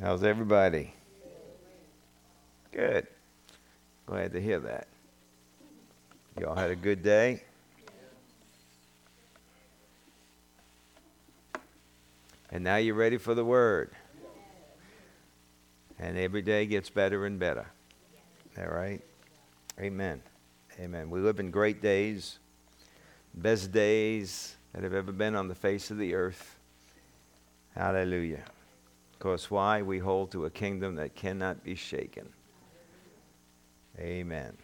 How's everybody? Good. Glad to hear that. Y'all had a good day? And now you're ready for the word. And every day gets better and better. All right? Amen. Amen. We live in great days, best days that have ever been on the face of the earth. Hallelujah. Because why? We hold to a kingdom that cannot be shaken. Amen.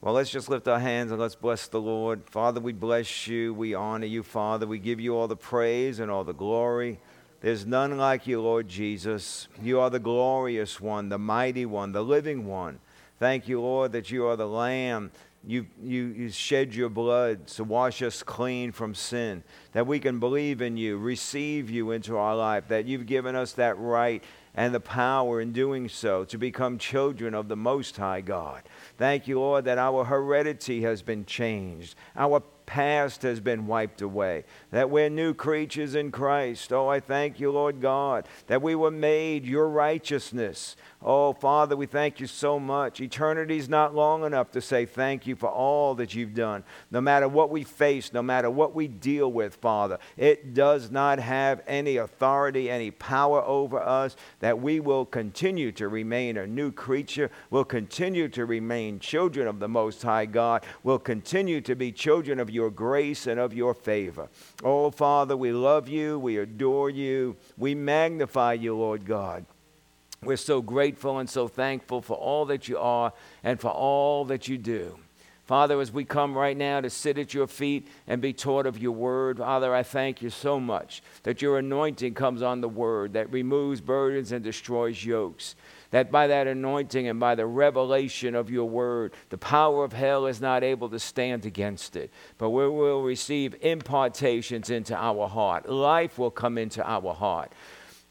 Well, let's just lift our hands and let's bless the Lord. Father, we bless you. We honor you, Father. We give you all the praise and all the glory. There's none like you, Lord Jesus. You are the glorious one, the mighty one, the living one. Thank you, Lord, that you are the Lamb you, you, you shed your blood to wash us clean from sin, that we can believe in you, receive you into our life, that you've given us that right and the power in doing so to become children of the Most High God. Thank you, Lord, that our heredity has been changed. Our past has been wiped away, that we're new creatures in Christ. Oh, I thank you, Lord God, that we were made your righteousness. Oh, Father, we thank you so much. Eternity is not long enough to say thank you for all that you've done. No matter what we face, no matter what we deal with, Father, it does not have any authority, any power over us, that we will continue to remain a new creature, will continue to remain children of the Most High God, will continue to be children of your grace and of your favor. Oh, Father, we love you, we adore you, we magnify you, Lord God. We're so grateful and so thankful for all that you are and for all that you do. Father, as we come right now to sit at your feet and be taught of your word, Father, I thank you so much that your anointing comes on the word that removes burdens and destroys yokes. That by that anointing and by the revelation of your word, the power of hell is not able to stand against it. But we will receive impartations into our heart. Life will come into our heart.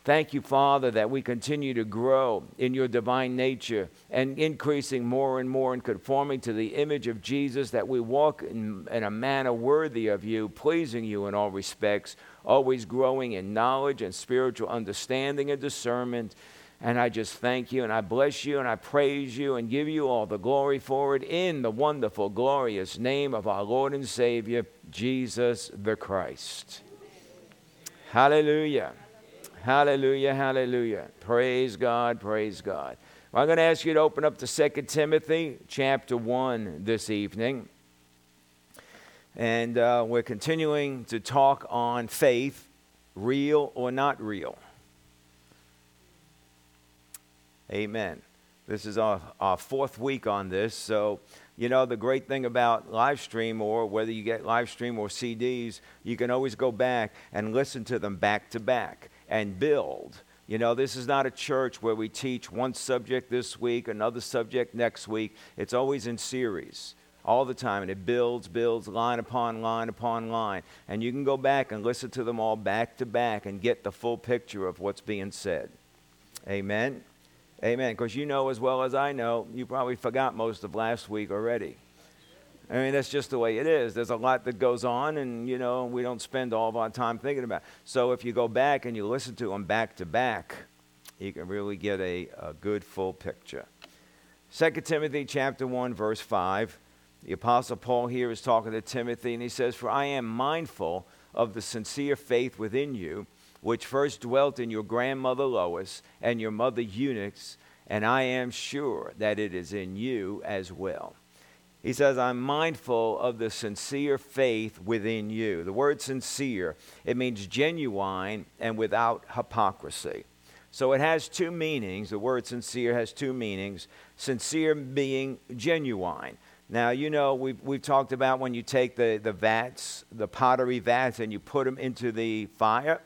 Thank you, Father, that we continue to grow in your divine nature and increasing more and more and conforming to the image of Jesus, that we walk in, in, a manner worthy of you, pleasing you in all respects, always growing in knowledge and spiritual understanding and discernment. And I just thank you and I bless you and I praise you and give you all the glory for it in the wonderful, glorious name of our Lord and Savior, Jesus the Christ. Hallelujah. Hallelujah, hallelujah. Praise God, praise God. Well, I'm going to ask you to open up to 2 Timothy chapter 1 this evening. And uh, we're continuing to talk on faith, real or not real. Amen. This is our, our fourth week on this. So, you know, the great thing about live stream or whether you get live stream or CDs, you can always go back and listen to them back to back and build. You know, this is not a church where we teach one subject this week, another subject next week. It's always in series all the time, and it builds, builds, line upon line upon line. And you can go back and listen to them all back to back and get the full picture of what's being said. Amen. Amen. Because you know as well as I know, you probably forgot most of last week already. I mean, that's just the way it is. There's a lot that goes on, and, you know, we don't spend all of our time thinking about it. So if you go back and you listen to them back to back, you can really get a, a good full picture. 2 Timothy chapter 1, verse 5. The Apostle Paul here is talking to Timothy, and he says, For I am mindful of the sincere faith within you, which first dwelt in your grandmother Lois and your mother Eunice, and I am sure that it is in you as well. He says, I'm mindful of the sincere faith within you. The word sincere, it means genuine and without hypocrisy. So it has two meanings. The word sincere has two meanings. Sincere being genuine. Now, you know, we've, we've talked about when you take the, the vats, the pottery vats, and you put them into the fire,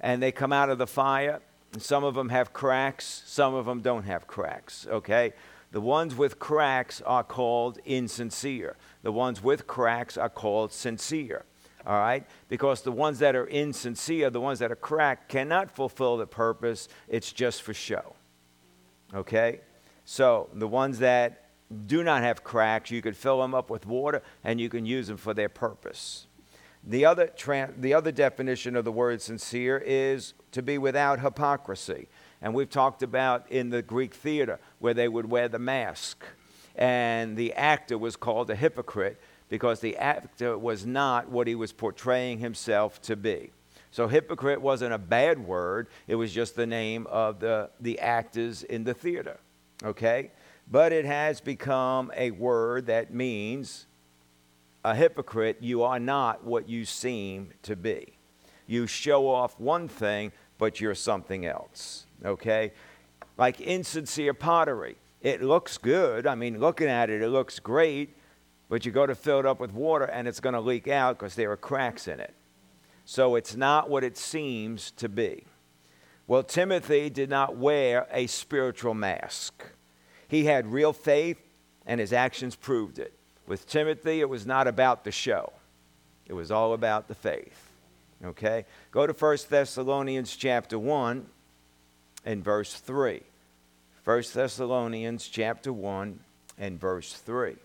and they come out of the fire. And some of them have cracks, some of them don't have cracks, okay? The ones with cracks are called insincere. The ones with cracks are called sincere. All right? Because the ones that are insincere, the ones that are cracked, cannot fulfill the purpose. It's just for show. Okay? So the ones that do not have cracks, you could fill them up with water and you can use them for their purpose. The other, tra- the other definition of the word sincere is to be without hypocrisy. And we've talked about in the Greek theater where they would wear the mask. And the actor was called a hypocrite because the actor was not what he was portraying himself to be. So, hypocrite wasn't a bad word, it was just the name of the, the actors in the theater. Okay? But it has become a word that means a hypocrite, you are not what you seem to be. You show off one thing, but you're something else. Okay? Like insincere pottery. It looks good. I mean, looking at it, it looks great, but you go to fill it up with water and it's going to leak out because there are cracks in it. So it's not what it seems to be. Well, Timothy did not wear a spiritual mask. He had real faith, and his actions proved it. With Timothy, it was not about the show, it was all about the faith. Okay? Go to 1 Thessalonians chapter 1 and verse 3. 1 Thessalonians chapter 1 and verse 3.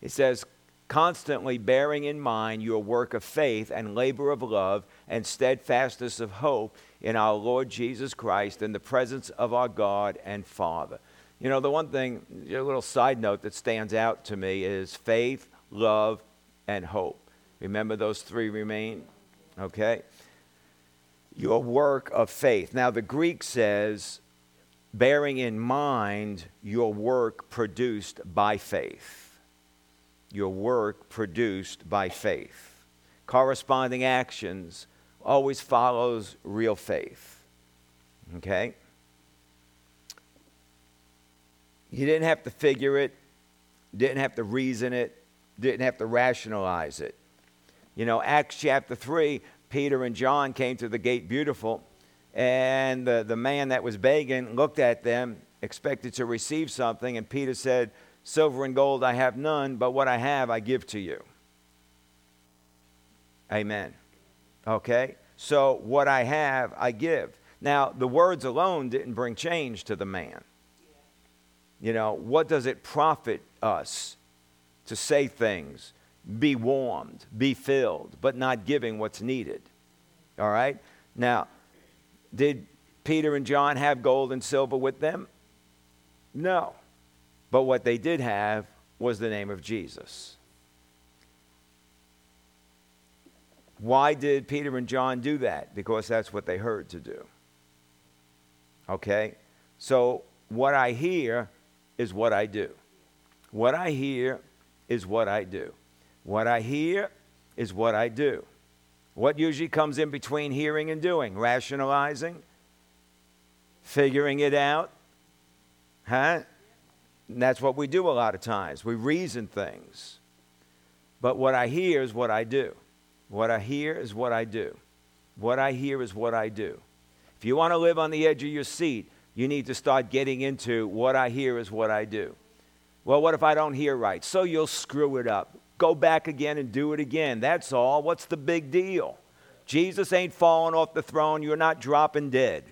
It says, constantly bearing in mind your work of faith and labor of love and steadfastness of hope in our Lord Jesus Christ in the presence of our God and Father. You know, the one thing, a little side note that stands out to me is faith, love, and hope. Remember those three remain? Okay? Your work of faith. Now, the Greek says, bearing in mind your work produced by faith. Your work produced by faith. Corresponding actions always follows real faith. Okay? You didn't have to figure it, didn't have to reason it, didn't have to rationalize it. You know, Acts chapter 3, Peter and John came to the gate beautiful, and the, the man that was begging looked at them, expected to receive something, and Peter said, Silver and gold I have none, but what I have I give to you. Amen. Okay? So, what I have, I give. Now, the words alone didn't bring change to the man. You know, what does it profit us to say things, be warmed, be filled, but not giving what's needed? All right? Now, did Peter and John have gold and silver with them? No. But what they did have was the name of Jesus. Why did Peter and John do that? Because that's what they heard to do. Okay? So, what I hear is what I do. What I hear is what I do. What I hear is what I do. What usually comes in between hearing and doing? Rationalizing, figuring it out. Huh? And that's what we do a lot of times. We reason things. But what I hear is what I do. What I hear is what I do. What I hear is what I do. If you want to live on the edge of your seat, you need to start getting into what I hear is what I do. Well, what if I don't hear right? So you'll screw it up. Go back again and do it again. That's all. What's the big deal? Jesus ain't falling off the throne. You're not dropping dead.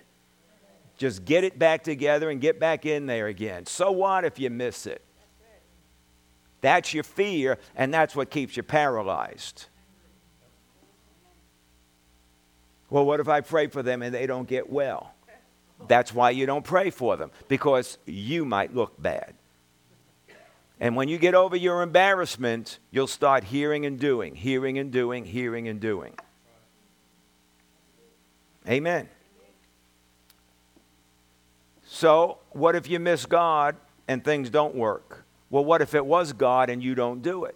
Just get it back together and get back in there again. So what if you miss it? That's your fear, and that's what keeps you paralyzed. Well, what if I pray for them and they don't get well? That's why you don't pray for them, because you might look bad. And when you get over your embarrassment, you'll start hearing and doing, hearing and doing, hearing and doing. Amen. So, what if you miss God and things don't work? Well, what if it was God and you don't do it?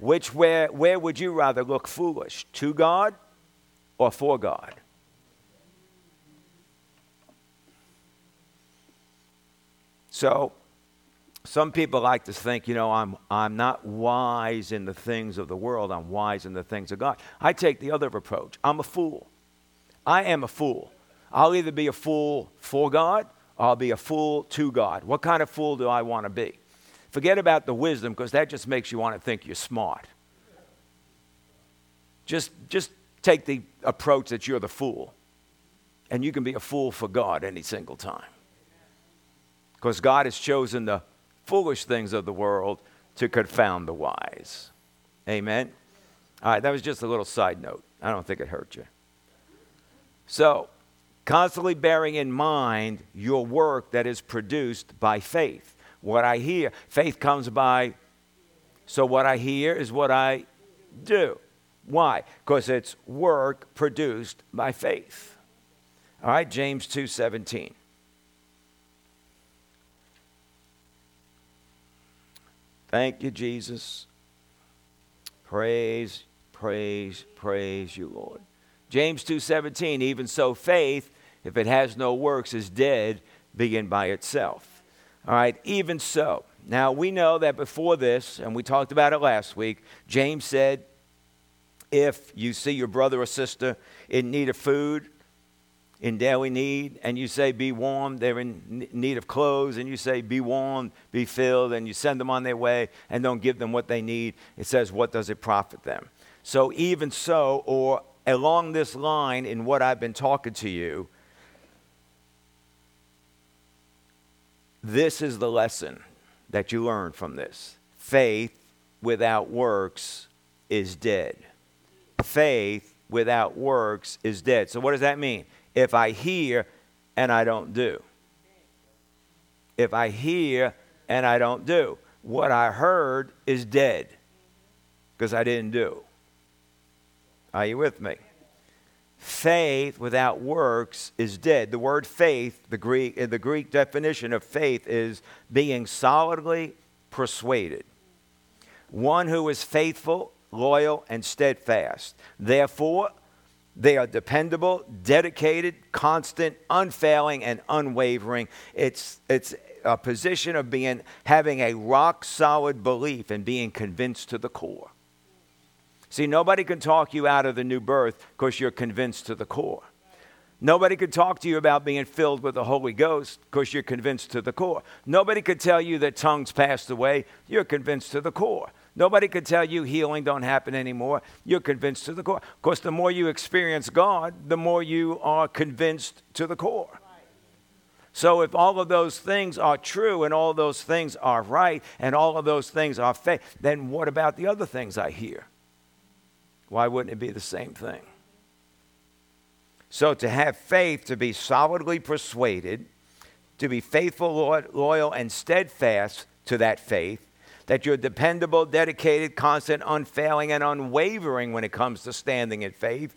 Which where where would you rather look foolish? To God or for God? So, some people like to think, you know, I'm, I'm not wise in the things of the world, I'm wise in the things of God. I take the other approach. I'm a fool. I am a fool. I'll either be a fool for God or I'll be a fool to God. What kind of fool do I want to be? Forget about the wisdom because that just makes you want to think you're smart. Just, just take the approach that you're the fool. And you can be a fool for God any single time because God has chosen the foolish things of the world to confound the wise. Amen. All right, that was just a little side note. I don't think it hurt you. So, constantly bearing in mind your work that is produced by faith. What I hear, faith comes by, so what I hear is what I do. Why? Because it's work produced by faith. All right, James 2:17. Thank you, Jesus. Praise, praise, praise you, Lord. James 2:17, even so faith, if it has no works, is dead, being by itself. All right, even so. Now we know that before this, and we talked about it last week, James said, if you see your brother or sister in need of food, in daily need, and you say, Be warm, they're in need of clothes, and you say, Be warm, be filled, and you send them on their way and don't give them what they need, it says, What does it profit them? So, even so, or along this line in what I've been talking to you, this is the lesson that you learn from this. Faith without works is dead. Faith without works is dead. So, what does that mean? If I hear and I don't do. If I hear and I don't do. What I heard is dead because I didn't do. Are you with me? Faith without works is dead. The word faith, the Greek, the Greek definition of faith is being solidly persuaded. One who is faithful, loyal, and steadfast. Therefore, they are dependable, dedicated, constant, unfailing, and unwavering. It's, it's a position of being having a rock solid belief and being convinced to the core. See, nobody can talk you out of the new birth because you're convinced to the core. Nobody could talk to you about being filled with the Holy Ghost because you're convinced to the core. Nobody could tell you that tongues passed away. You're convinced to the core. Nobody could tell you healing don't happen anymore. You're convinced to the core. Of course, the more you experience God, the more you are convinced to the core. So, if all of those things are true and all those things are right and all of those things are faith, then what about the other things I hear? Why wouldn't it be the same thing? So, to have faith, to be solidly persuaded, to be faithful, loyal, and steadfast to that faith, that you're dependable, dedicated, constant, unfailing, and unwavering when it comes to standing in faith.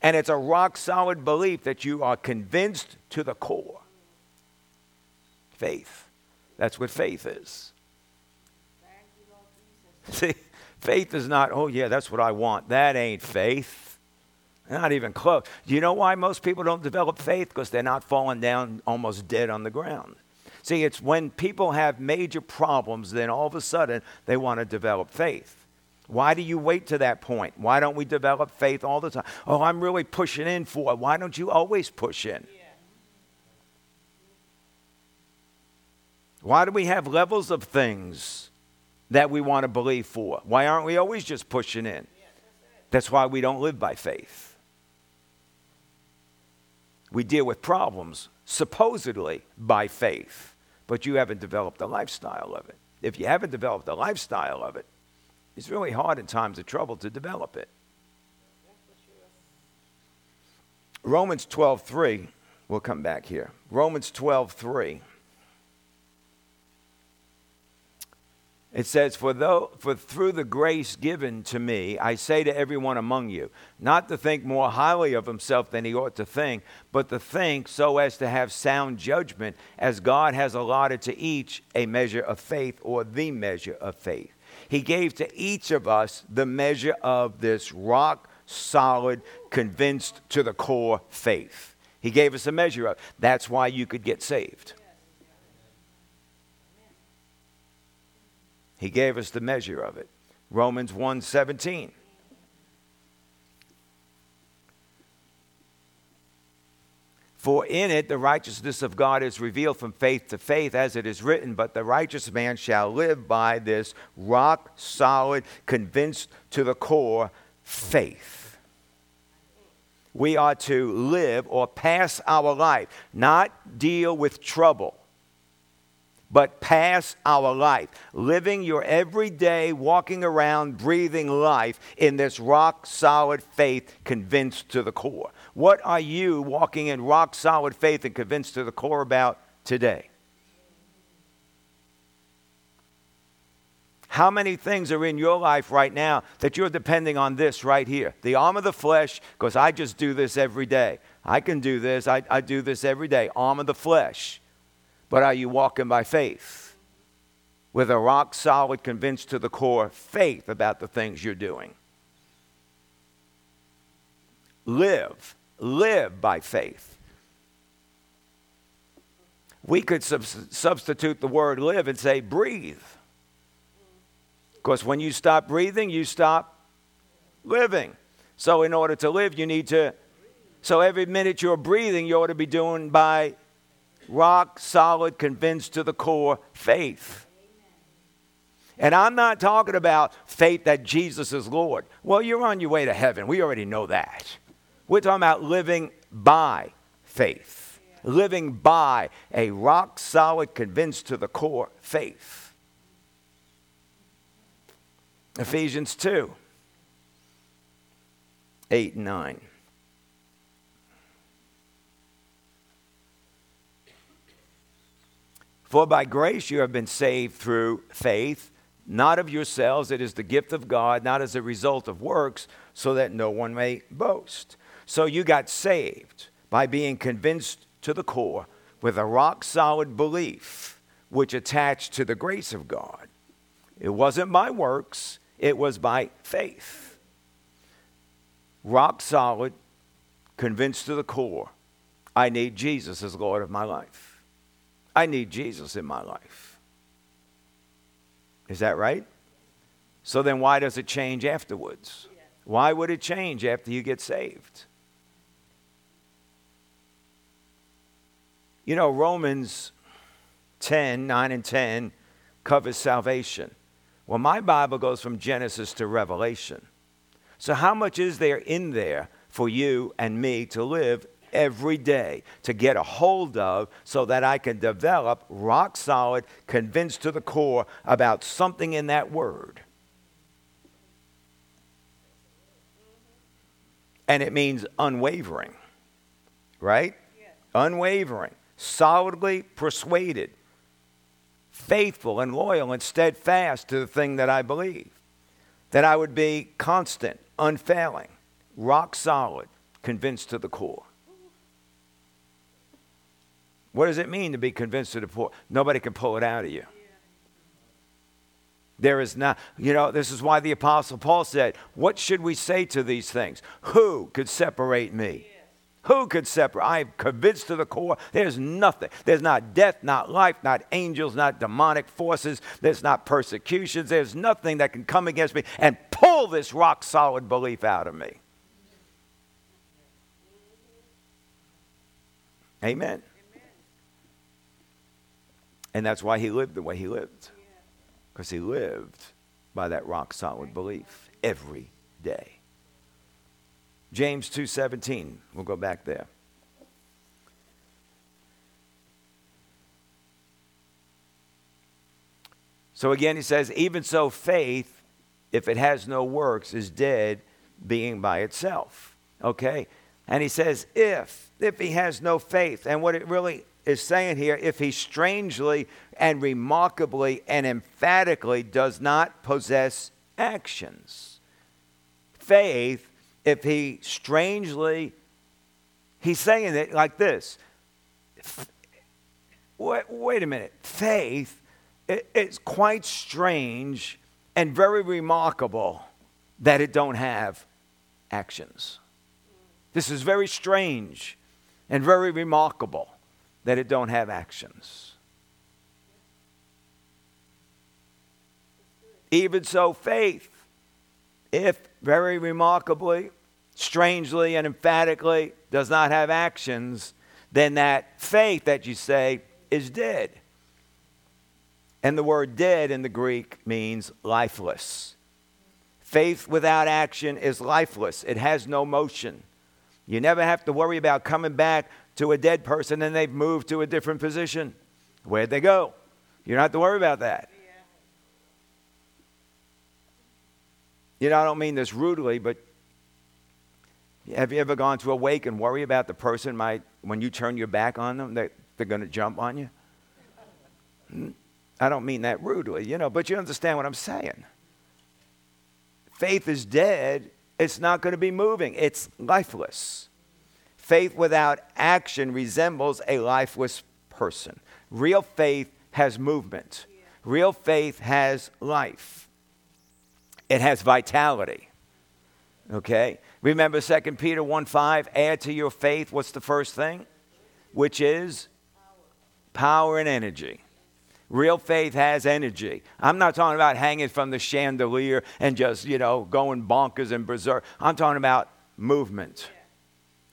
And it's a rock solid belief that you are convinced to the core. Faith. That's what faith is. See? Faith is not, oh, yeah, that's what I want. That ain't faith. Not even close. Do you know why most people don't develop faith? Because they're not falling down almost dead on the ground. See, it's when people have major problems, then all of a sudden they want to develop faith. Why do you wait to that point? Why don't we develop faith all the time? Oh, I'm really pushing in for it. Why don't you always push in? Why do we have levels of things? that we want to believe for? Why aren't we always just pushing in? That's why we don't live by faith. We deal with problems supposedly by faith, but you haven't developed a lifestyle of it. If you haven't developed a lifestyle of it, it's really hard in times of trouble to develop it. Romans 12:3, we'll come back here. Romans 12:3 It says, for, though, for through the grace given to me, I say to everyone among you, not to think more highly of himself than he ought to think, but to think so as to have sound judgment, as God has allotted to each a measure of faith or the measure of faith. He gave to each of us the measure of this rock solid, convinced to the core faith. He gave us a measure of. That's why you could get saved. He gave us the measure of it. Romans 1:17. For in it the righteousness of God is revealed from faith to faith, as it is written, but the righteous man shall live by this rock solid, convinced to the core faith. We are to live or pass our life, not deal with trouble but pass our life. Living your everyday, walking around, breathing life in this rock solid faith, convinced to the core. What are you walking in rock solid faith and convinced to the core about today? How many things are in your life right now that you're depending on this right here? The arm of the flesh, because I just do this every day. I can do this, I, I do this every day. Arm of the flesh. But are you walking by faith? With a rock solid, convinced to the core faith about the things you're doing. Live, live by faith. We could sub- substitute the word live and say breathe. Because when you stop breathing, you stop living. So, in order to live, you need to. So, every minute you're breathing, you ought to be doing by rock solid, convinced to the core faith. And I'm not talking about faith that Jesus is Lord. Well, you're on your way to heaven. We already know that. We're talking about living by faith, living by a rock solid, convinced to the core faith. Ephesians 2 8 and 9. For by grace you have been saved through faith, not of yourselves. It is the gift of God, not as a result of works, so that no one may boast. So you got saved by being convinced to the core with a rock solid belief which attached to the grace of God. It wasn't by works, it was by faith. Rock solid, convinced to the core. I need Jesus as Lord of my life. I need Jesus in my life. Is that right? So then, why does it change afterwards? Why would it change after you get saved? You know, Romans 10, 9 and 10 covers salvation. Well, my Bible goes from Genesis to Revelation. So, how much is there in there for you and me to live every day, to get a hold of, so that I can develop rock solid, convinced to the core about something in that word? And it means unwavering, right? Yes. Unwavering, solidly persuaded faithful and loyal and steadfast to the thing that I believe. That I would be constant, unfailing, rock solid, convinced to the core. What does it mean to be convinced to the core? Nobody can pull it out of you. There is not, you know, this is why the Apostle Paul said, What should we say to these things? Who could separate me? Who could separate? I am convinced to the core there's nothing. There's not death, not life, not angels, not demonic forces. There's not persecutions. There's nothing that can come against me and pull this rock solid belief out of me. Amen. And that's why he lived the way he lived. Because he lived by that rock solid belief every day. James 2:17. We'll go back there. So again he says even so faith if it has no works is dead being by itself. Okay? And he says if if he has no faith and what it really is saying here if he strangely and remarkably and emphatically does not possess actions. Faith if he strangely, he's saying it like this wait, wait a minute, faith, it, it's quite strange and very remarkable that it don't have actions. This is very strange and very remarkable that it don't have actions. Even so, faith, if very remarkably strangely and emphatically does not have actions, then that faith that you say is dead. And the word dead in the Greek means lifeless. Faith without action is lifeless, it has no motion. You never have to worry about coming back to a dead person and they've moved to a different position. Where'd they go? You don't have to worry about that. You know, I don't mean this rudely, but have you ever gone to a wake and worry about the person might, when you turn your back on them, that they're going to jump on you? I don't mean that rudely, you know, but you understand what I'm saying. Faith is dead, it's not going to be moving, it's lifeless. Faith without action resembles a lifeless person. Real faith has movement, real faith has life, it has vitality. Okay? Remember 2 Peter 1 5, add to your faith, what's the first thing? Which is power and energy. Real faith has energy. I'm not talking about hanging from the chandelier and just, you know, going bonkers and berserk. I'm talking about movement.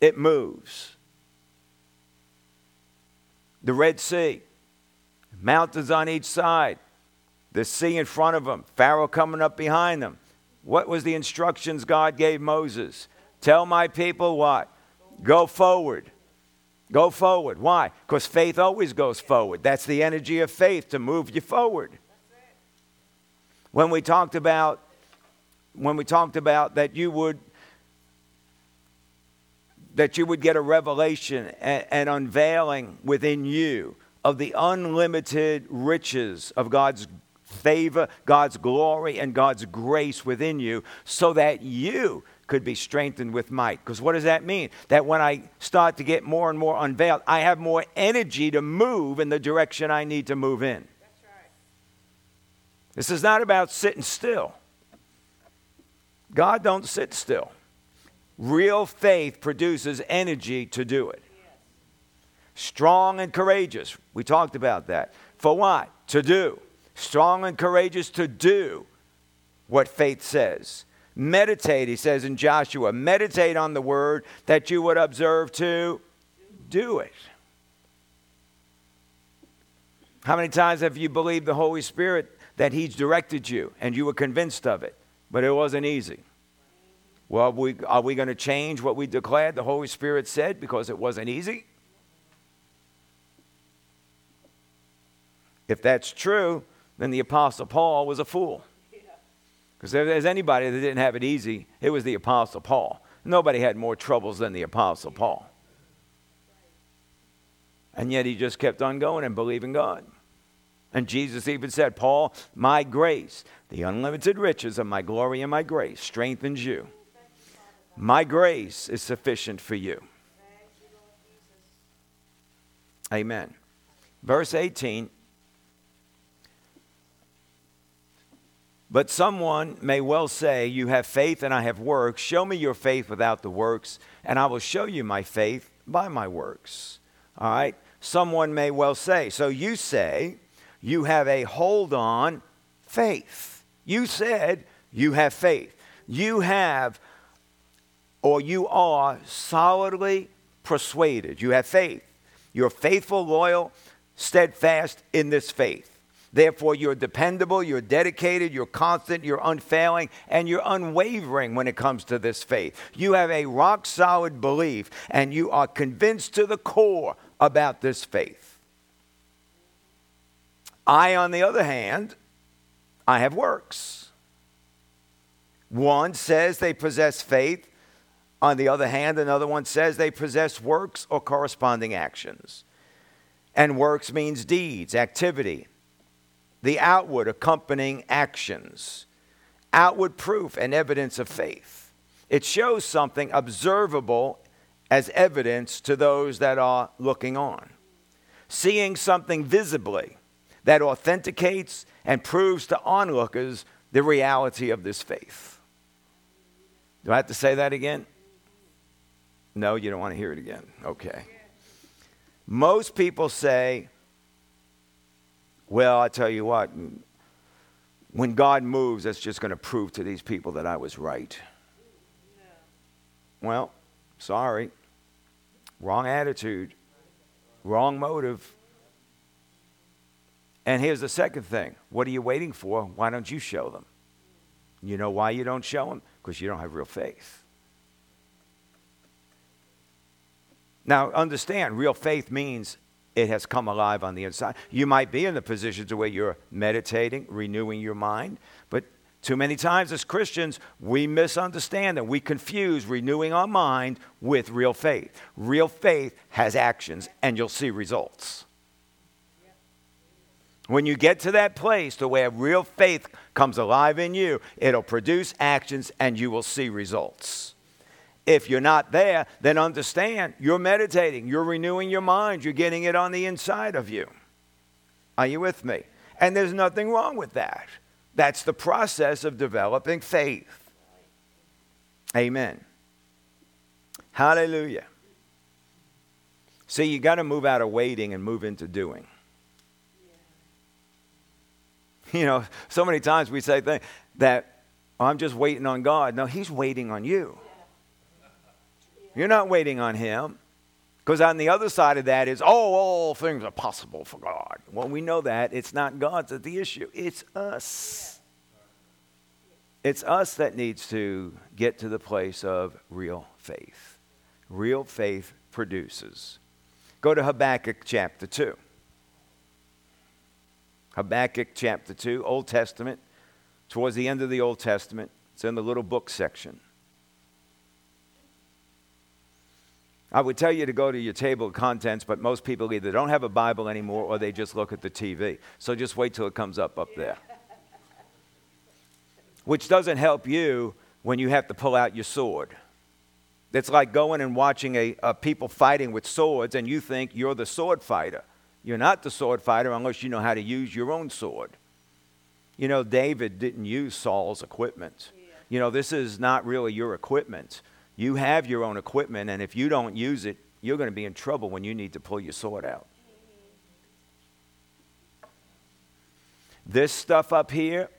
It moves. The Red Sea, mountains on each side, the sea in front of them, Pharaoh coming up behind them. What was the instructions God gave Moses? Tell my people what? Go forward. Go forward. Why? Because faith always goes forward. That's the energy of faith to move you forward. When we talked about when we talked about that you would that you would get a revelation and, and unveiling within you of the unlimited riches of God's favor, God's glory, and God's grace within you, so that you could be strengthened with might. Because what does that mean? That when I start to get more and more unveiled, I have more energy to move in the direction I need to move in. Right. This is not about sitting still. God don't sit still. Real faith produces energy to do it. Strong and courageous. We talked about that. For what? To do. Strong and courageous to do what faith says. Meditate, he says in Joshua, meditate on the word that you would observe to do it. How many times have you believed the Holy Spirit that He's directed you and you were convinced of it, but it wasn't easy? Well, we, are we going to change what we declared the Holy Spirit said because it wasn't easy? If that's true, then the Apostle Paul was a fool. Because if there's anybody that didn't have it easy, it was the Apostle Paul. Nobody had more troubles than the Apostle Paul. And yet he just kept on going and believing God. And Jesus even said, Paul, my grace, the unlimited riches of my glory and my grace, strengthens you. My grace is sufficient for you. Amen. Verse 18 But someone may well say, You have faith and I have works. Show me your faith without the works, and I will show you my faith by my works. All right? Someone may well say, So you say you have a hold on faith. You said you have faith. You have, or you are solidly persuaded. You have faith. You're faithful, loyal, steadfast in this faith. Therefore, you're dependable, you're dedicated, you're constant, you're unfailing, and you're unwavering when it comes to this faith. You have a rock solid belief, and you are convinced to the core about this faith. I, on the other hand, I have works. One says they possess faith. On the other hand, another one says they possess works or corresponding actions. And works means deeds, activity, the outward accompanying actions, outward proof and evidence of faith. It shows something observable as evidence to those that are looking on. Seeing something visibly that authenticates and proves to onlookers the reality of this faith. Do I have to say that again? No, you don't want to hear it again. Okay. Most people say, well, I tell you what, when God moves, that's just going to prove to these people that I was right. Well, sorry. Wrong attitude, wrong motive. And here's the second thing what are you waiting for? Why don't you show them? You know why you don't show them? Because you don't have real faith. Now, understand, real faith means it has come alive on the inside. You might be in the positions where you're meditating, renewing your mind, but too many times as Christians, we misunderstand and we confuse renewing our mind with real faith. Real faith has actions, and you'll see results. When you get to that place to where real faith comes alive in you, it'll produce actions and you will see results. If you're not there, then understand you're meditating, you're renewing your mind, you're getting it on the inside of you. Are you with me? And there's nothing wrong with that. That's the process of developing faith. Amen. Hallelujah. See, you got to move out of waiting and move into doing. You know, so many times we say things that oh, I'm just waiting on God. No, He's waiting on you. You're not waiting on Him. Because on the other side of that is, oh, all things are possible for God. Well, we know that. It's not God that's the issue, it's us. It's us that needs to get to the place of real faith. Real faith produces. Go to Habakkuk chapter 2. Habakkuk chapter 2, Old Testament, towards the end of the Old Testament. It's in the little book section. I would tell you to go to your table of contents, but most people either don't have a Bible anymore or they just look at the TV. So just wait till it comes up up there. Which doesn't help you when you have to pull out your sword. It's like going and watching a, a people fighting with swords and you think you're the sword fighter. You're not the sword fighter unless you know how to use your own sword. You know, David didn't use Saul's equipment. Yeah. You know, this is not really your equipment. You have your own equipment, and if you don't use it, you're going to be in trouble when you need to pull your sword out. This stuff up here,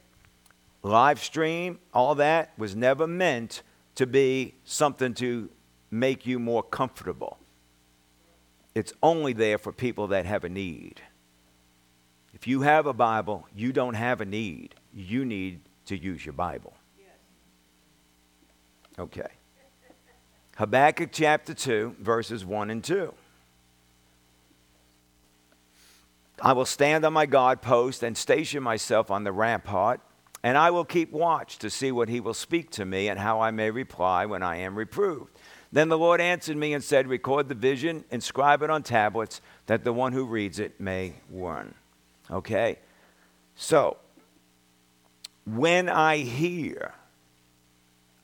live stream, all that was never meant to be something to make you more comfortable. It's only there for people that have a need. If you have a Bible, you don't have a need. You need to use your Bible. Okay. Habakkuk chapter 2, verses 1 and 2. I will stand on my guard post and station myself on the rampart, and I will keep watch to see what he will speak to me and how I may reply when I am reproved. Then the Lord answered me and said, Record the vision, inscribe it on tablets, that the one who reads it may learn. Okay? So, when I hear,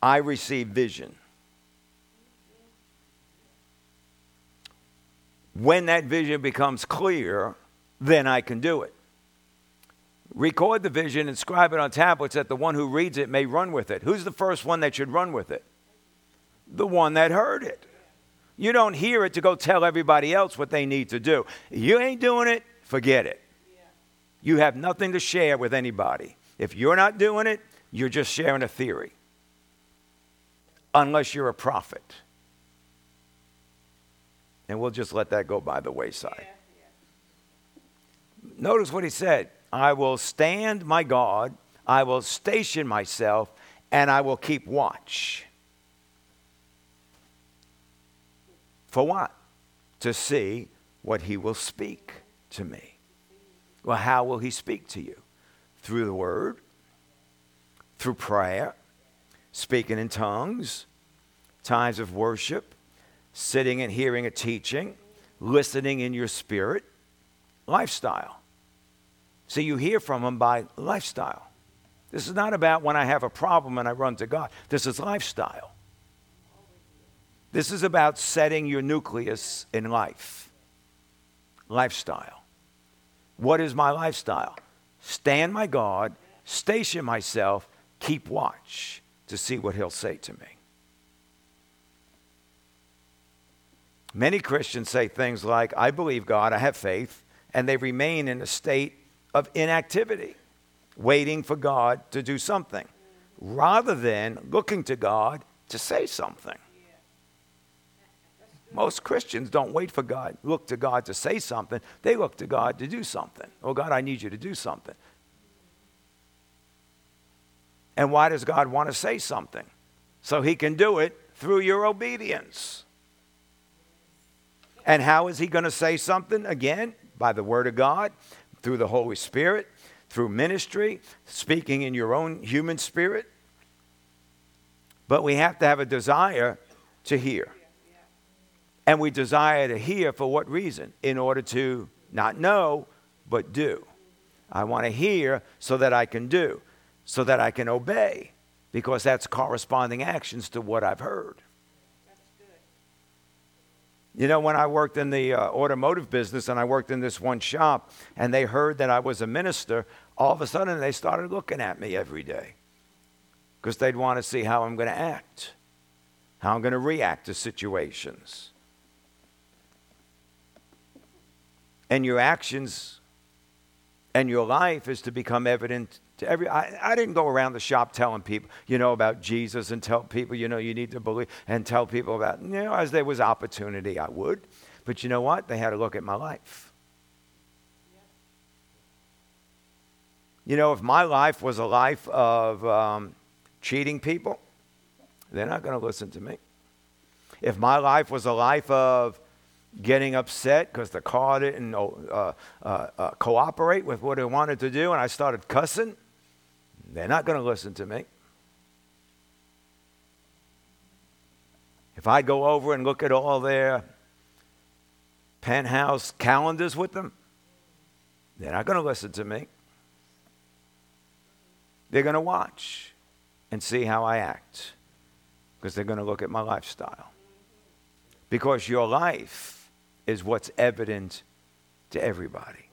I receive vision. When that vision becomes clear, then I can do it. Record the vision, inscribe it on tablets that the one who reads it may run with it. Who's the first one that should run with it? the one that heard it. You don't hear it to go tell everybody else what they need to do. You ain't doing it, forget it. You have nothing to share with anybody. If you're not doing it, you're just sharing a theory. Unless you're a prophet. And we'll just let that go by the wayside. Notice what he said I will stand my God, I will station myself, and I will keep watch. For what? To see what he will speak to me. Well, how will he speak to you? Through the word, through prayer, speaking in tongues, times of worship, sitting and hearing a teaching, listening in your spirit, lifestyle. So you hear from him by lifestyle. This is not about when I have a problem and I run to God. This is lifestyle. This is about setting your nucleus in life, lifestyle. What is my lifestyle? Stand my God, station myself, keep watch to see what he'll say to me. Many Christians say things like, I believe God, I have faith, and they remain in a state of inactivity, waiting for God to do something, rather than looking to God to say something. Most Christians don't wait for God, look to God to say something. They look to God to do something. Oh, God, I need you to do something. And why does God want to say something? So he can do it through your obedience. And how is he going to say something? Again, by the Word of God, through the Holy Spirit, through ministry, speaking in your own human spirit. But we have to have a desire to hear. And we desire to hear for what reason? In order to not know, but do. I want to hear so that I can do, so that I can obey, because that's corresponding actions to what I've heard. You know, when I worked in the uh, automotive business and I worked in this one shop, and they heard that I was a minister, all of a sudden they started looking at me every day because they'd want to see how I'm going to act, how I'm going to react to situations. And your actions and your life is to become evident to every I, I didn't go around the shop telling people you know about jesus and tell people you know you need to believe and tell people about you know as there was opportunity i would. But you know what? They had a look at my life. You know if my life was a life of um, cheating people they're not going to listen to me. If my life was a life of getting upset because the car didn't uh, uh, uh, cooperate with what I wanted to do, and I started cussing, they're not going to listen to me. If I go over and look at all their penthouse calendars with them, they're not going to listen to me. They're going to watch and see how I act because they're going to look at my lifestyle. Because your life is what's evident to everybody.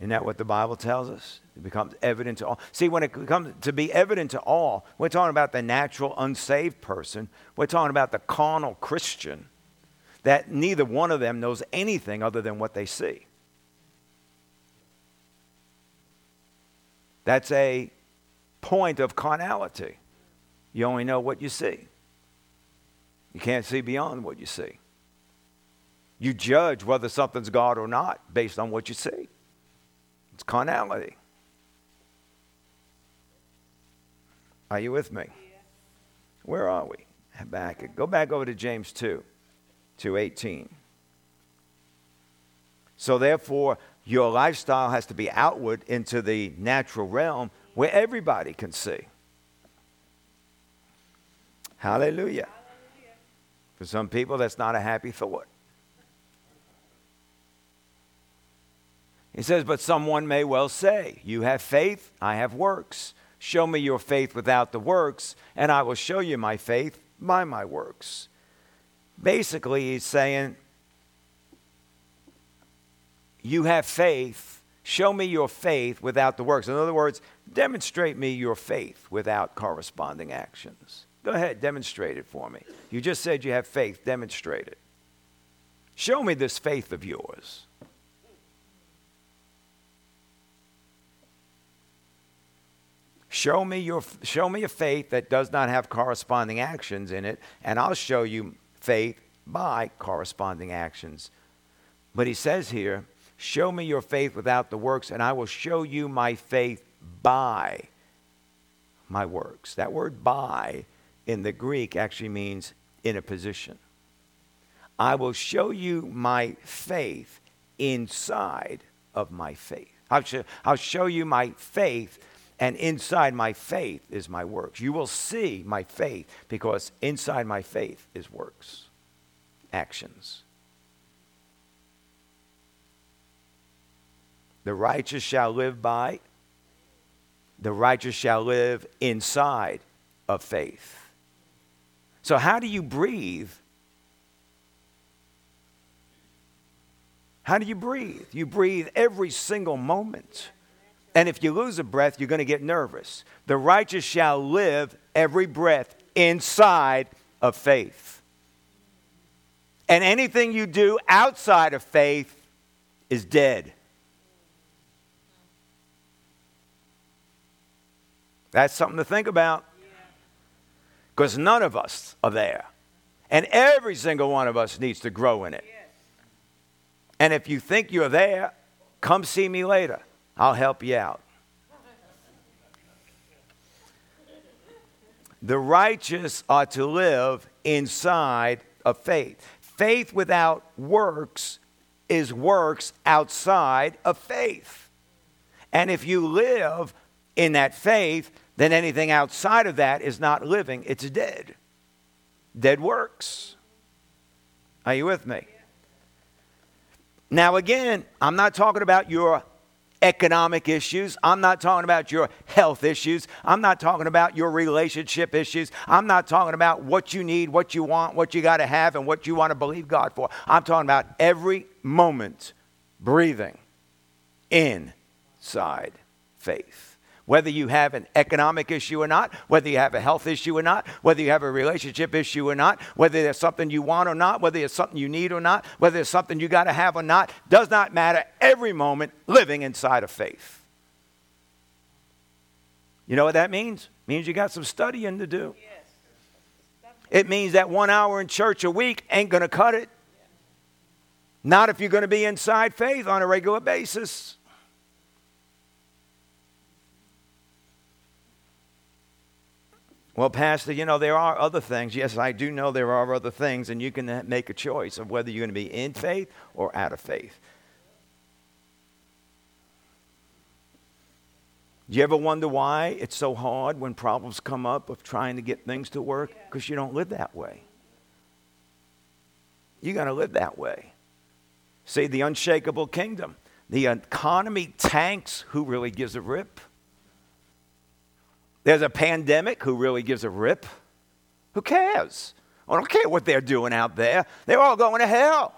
Isn't that what the Bible tells us? It becomes evident to all. See, when it comes to be evident to all, we're talking about the natural unsaved person. We're talking about the carnal Christian, that neither one of them knows anything other than what they see. That's a point of carnality. You only know what you see. You can't see beyond what you see. You judge whether something's God or not based on what you see. It's carnality. Are you with me? Where are we? Back. Go back over to James 2, 218. So therefore, your lifestyle has to be outward into the natural realm where everybody can see. Hallelujah. Hallelujah. For some people, that's not a happy thought. He says, But someone may well say, You have faith, I have works. Show me your faith without the works, and I will show you my faith by my works. Basically, he's saying, You have faith, show me your faith without the works. In other words, demonstrate me your faith without corresponding actions. Go ahead, demonstrate it for me. You just said you have faith, demonstrate it. Show me this faith of yours. Show me, your, show me a faith that does not have corresponding actions in it, and I'll show you faith by corresponding actions. But he says here, Show me your faith without the works, and I will show you my faith by my works. That word by in the Greek actually means in a position. I will show you my faith inside of my faith. I'll show, I'll show you my faith and inside my faith is my works. You will see my faith because inside my faith is works, actions. The righteous shall live by, the righteous shall live inside of faith. So, how do you breathe? How do you breathe? You breathe every single moment. And if you lose a breath, you're going to get nervous. The righteous shall live every breath inside of faith. And anything you do outside of faith is dead. That's something to think about. Because none of us are there. And every single one of us needs to grow in it. And if you think you're there, come see me later. I'll help you out. The righteous are to live inside of faith. faith without works is works outside of faith. And if you live in that faith, then anything outside of that is not living, it's dead. Dead works. Are you with me? Now, again, I'm not talking about your economic issues. I'm not talking about your health issues. I'm not talking about your relationship issues. I'm not talking about what you need, what you want, what you got to have, and what you want to believe God for. I'm talking about every moment breathing inside faith whether you have an economic issue or not, whether you have a health issue or not, whether you have a relationship issue or not, whether there's something you want or not, whether it's something you need or not, whether it's something you got to have or not, does not matter. Every moment living inside of faith. You know what that means? It means you got some studying to do. It means that one hour in church a week ain't going to cut it. Not if you're going to be inside faith on a regular basis. Well, Pastor, you know, there are other things. Yes, I do know there are other things, and you can make a choice of whether you're going to be in faith or out of faith. Do you ever wonder why it's so hard when problems come up of trying to get things to work? Because you don't live that way. You got to live that way. See, the unshakable kingdom. The economy tanks. Who really gives a rip? There's a pandemic. Who really gives a rip? Who cares? I don't care what they're doing out there. They're all going to hell.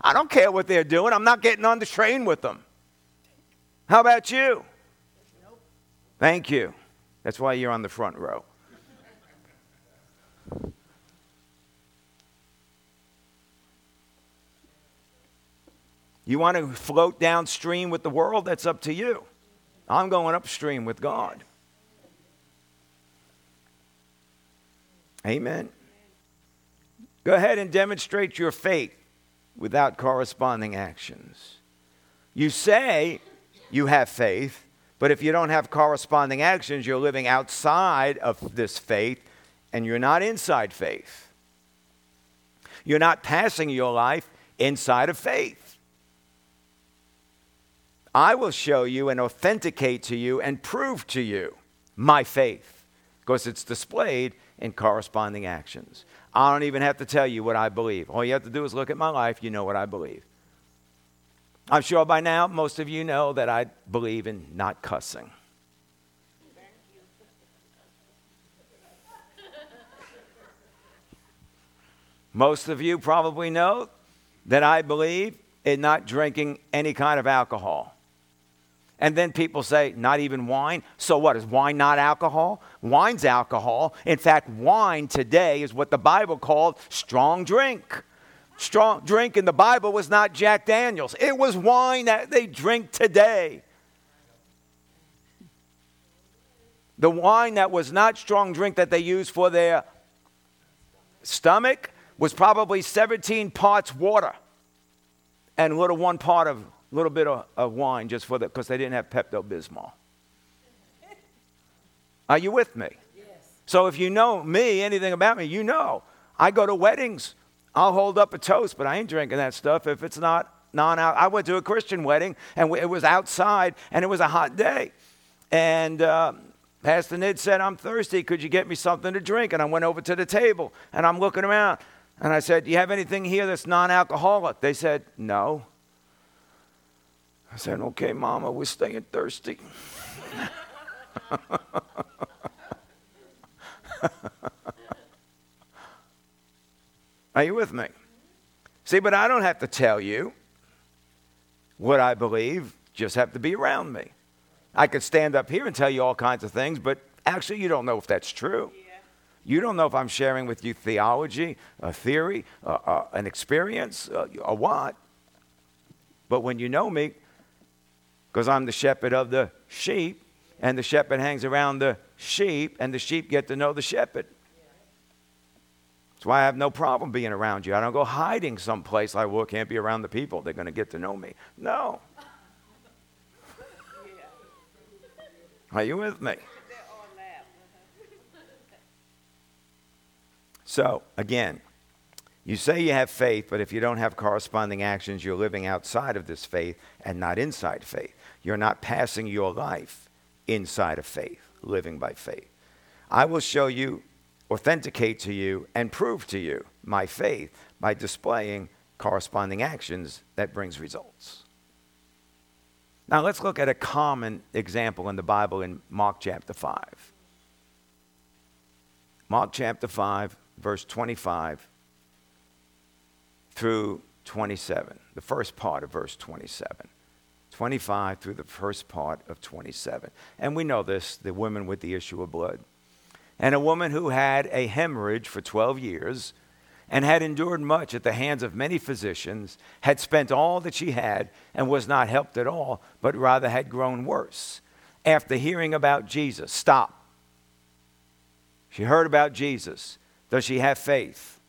I don't care what they're doing. I'm not getting on the train with them. How about you? Thank you. That's why you're on the front row. You want to float downstream with the world? That's up to you. I'm going upstream with God. Amen. Go ahead and demonstrate your faith without corresponding actions. You say you have faith, but if you don't have corresponding actions, you're living outside of this faith and you're not inside faith. You're not passing your life inside of faith. I will show you and authenticate to you and prove to you my faith because it's displayed in corresponding actions. I don't even have to tell you what I believe. All you have to do is look at my life, you know what I believe. I'm sure by now most of you know that I believe in not cussing. Most of you probably know that I believe in not drinking any kind of alcohol. And then people say, not even wine. So what? Is wine not alcohol? Wine's alcohol. In fact, wine today is what the Bible called strong drink. Strong drink in the Bible was not Jack Daniels, it was wine that they drink today. The wine that was not strong drink that they used for their stomach was probably 17 parts water and little one part of little bit of, of wine just for the, because they didn't have Pepto Bismol. Are you with me? Yes. So if you know me, anything about me, you know. I go to weddings. I'll hold up a toast, but I ain't drinking that stuff if it's not non out. I went to a Christian wedding and it was outside and it was a hot day. And uh, Pastor Nid said, I'm thirsty. Could you get me something to drink? And I went over to the table and I'm looking around. And I said, Do you have anything here that's non alcoholic? They said, No. I said, okay, Mama, we're staying thirsty. Are you with me? See, but I don't have to tell you what I believe, just have to be around me. I could stand up here and tell you all kinds of things, but actually, you don't know if that's true. You don't know if I'm sharing with you theology, a theory, uh, uh, an experience, uh, or what. But when you know me, because I'm the shepherd of the sheep, and the shepherd hangs around the sheep, and the sheep get to know the shepherd. That's why I have no problem being around you. I don't go hiding someplace like, well, can't be around the people. They're going to get to know me. No. Are you with me? So, again, You say you have faith, but if you don't have corresponding actions, you're living outside of this faith and not inside faith. You're not passing your life inside of faith, living by faith. I will show you, authenticate to you, and prove to you my faith by displaying corresponding actions that brings results. Now let's look at a common example in the Bible in Mark chapter 5. Mark chapter 5, verse 25 through 27, the first part of verse 27. 25 through the first part of 27. And we know this the woman with the issue of blood. And a woman who had a hemorrhage for 12 years and had endured much at the hands of many physicians, had spent all that she had and was not helped at all, but rather had grown worse. After hearing about Jesus, stop. She heard about Jesus. Does she have faith?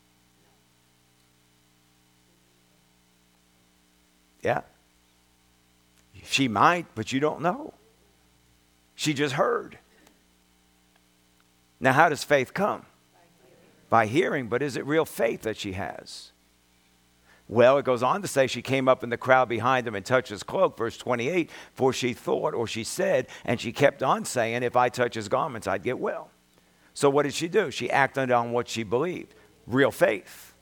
Yeah. She might, but you don't know. She just heard. Now, how does faith come? By hearing, but is it real faith that she has? Well, it goes on to say she came up in the crowd behind him and touched his cloak, verse 28, for she thought or she said, and she kept on saying, If I touch his garments, I'd get well. So what did she do? She acted on what she believed real faith.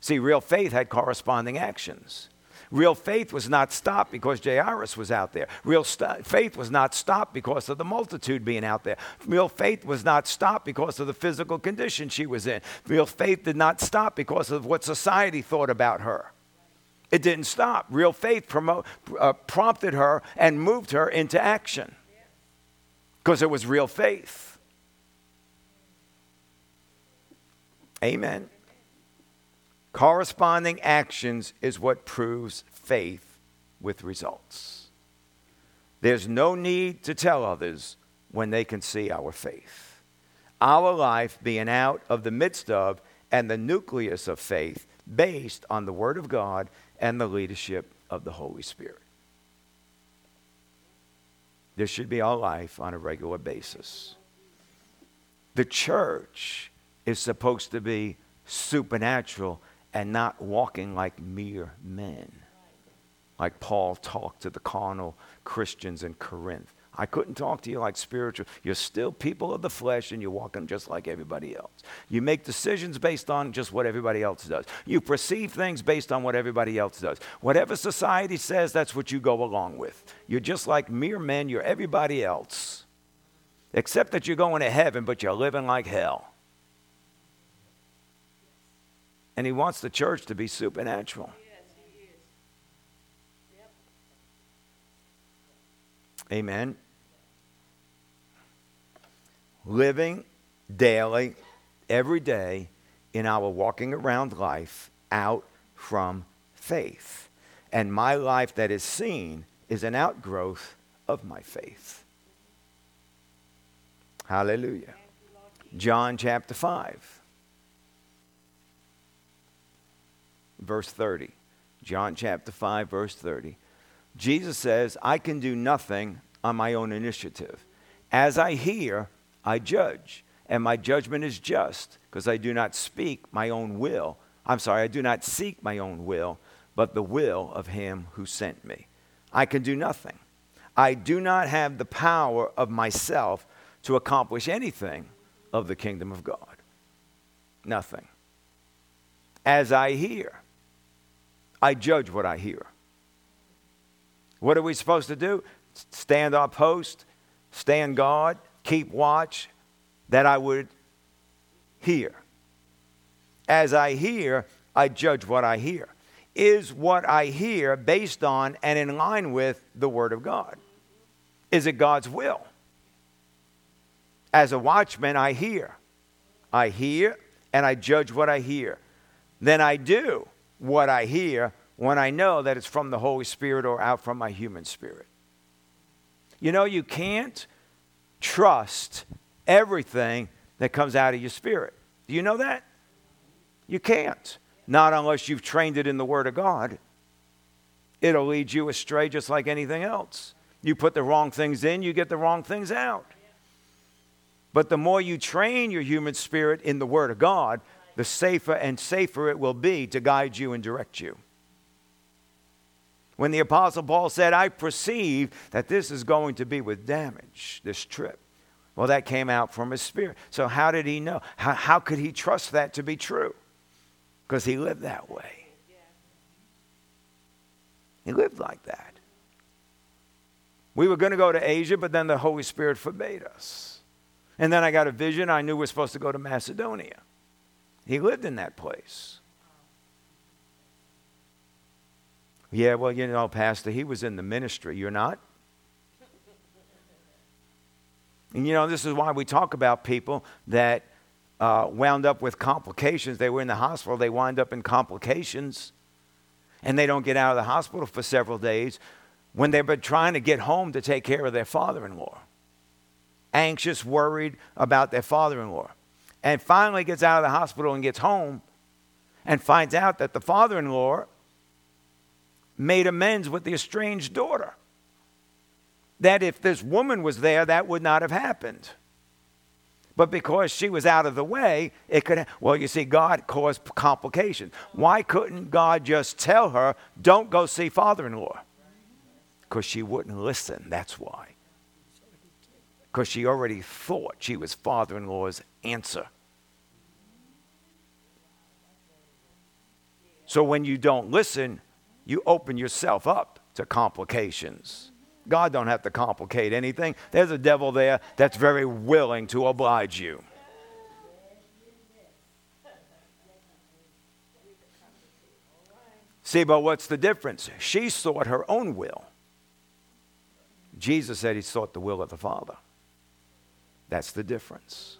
See, real faith had corresponding actions. Real faith was not stopped because Jairus was out there. Real st- faith was not stopped because of the multitude being out there. Real faith was not stopped because of the physical condition she was in. Real faith did not stop because of what society thought about her. It didn't stop. Real faith promo- uh, prompted her and moved her into action because it was real faith. Amen. Corresponding actions is what proves faith with results. There's no need to tell others when they can see our faith. Our life being out of the midst of and the nucleus of faith based on the Word of God and the leadership of the Holy Spirit. This should be our life on a regular basis. The church is supposed to be supernatural and not walking like mere men. Like Paul talked to the carnal Christians in Corinth. I couldn't talk to you like spiritual. You're still people of the flesh and you're walking just like everybody else. You make decisions based on just what everybody else does. You perceive things based on what everybody else does. Whatever society says, that's what you go along with. You're just like mere men, you're everybody else. Except that you're going to heaven, but you're living like hell. And he wants the church to be supernatural. Amen. Living daily, every day, in our walking around life out from faith. And my life that is seen is an outgrowth of my faith. Hallelujah. John chapter 5. Verse 30. John chapter 5, verse 30. Jesus says, I can do nothing on my own initiative. As I hear, I judge, and my judgment is just, because I do not speak my own will. I'm sorry, I do not seek my own will, but the will of him who sent me. I can do nothing. I do not have the power of myself to accomplish anything of the kingdom of God. Nothing. As I hear, I judge what I hear. What are we supposed to do? Stand our post, stand guard, keep watch, that I would hear. As I hear, I judge what I hear. Is what I hear based on and in line with the Word of God? Is it God's will? As a watchman, I hear. I hear and I judge what I hear. Then I do what I hear when I know that it's from the Holy Spirit or out from my human spirit. You know, you can't trust everything that comes out of your spirit. Do you know that? You can't. Not unless you've trained it in the Word of God. It'll lead you astray just like anything else. You put the wrong things in, you get the wrong things out. But the more you train your human spirit in the Word of God, the safer and safer it will be to guide you and direct you. When the Apostle Paul said, I perceive that this is going to be with damage, this trip. Well, that came out from his spirit. So, how did he know? How, how could he trust that to be true? Because he lived that way. He lived like that. We were going to go to Asia, but then the Holy Spirit forbade us. And then I got a vision. I knew we were supposed to go to Macedonia. He lived in that place. Yeah, well, you know, Pastor, he was in the ministry. You're not? And you know, this is why we talk about people that uh, wound up with complications. They were in the hospital, they wind up in complications, and they don't get out of the hospital for several days when they've been trying to get home to take care of their father in law. Anxious, worried about their father in law. And finally gets out of the hospital and gets home and finds out that the father in law made amends with the estranged daughter. That if this woman was there, that would not have happened. But because she was out of the way, it could. Have well, you see, God caused complications. Why couldn't God just tell her, "Don't go see father-in-law"? Because she wouldn't listen. That's why. Because she already thought she was father-in-law's answer. So when you don't listen, you open yourself up to complications. God don't have to complicate anything. There's a devil there that's very willing to oblige you. See, but what's the difference? She sought her own will. Jesus said he sought the will of the Father. That's the difference.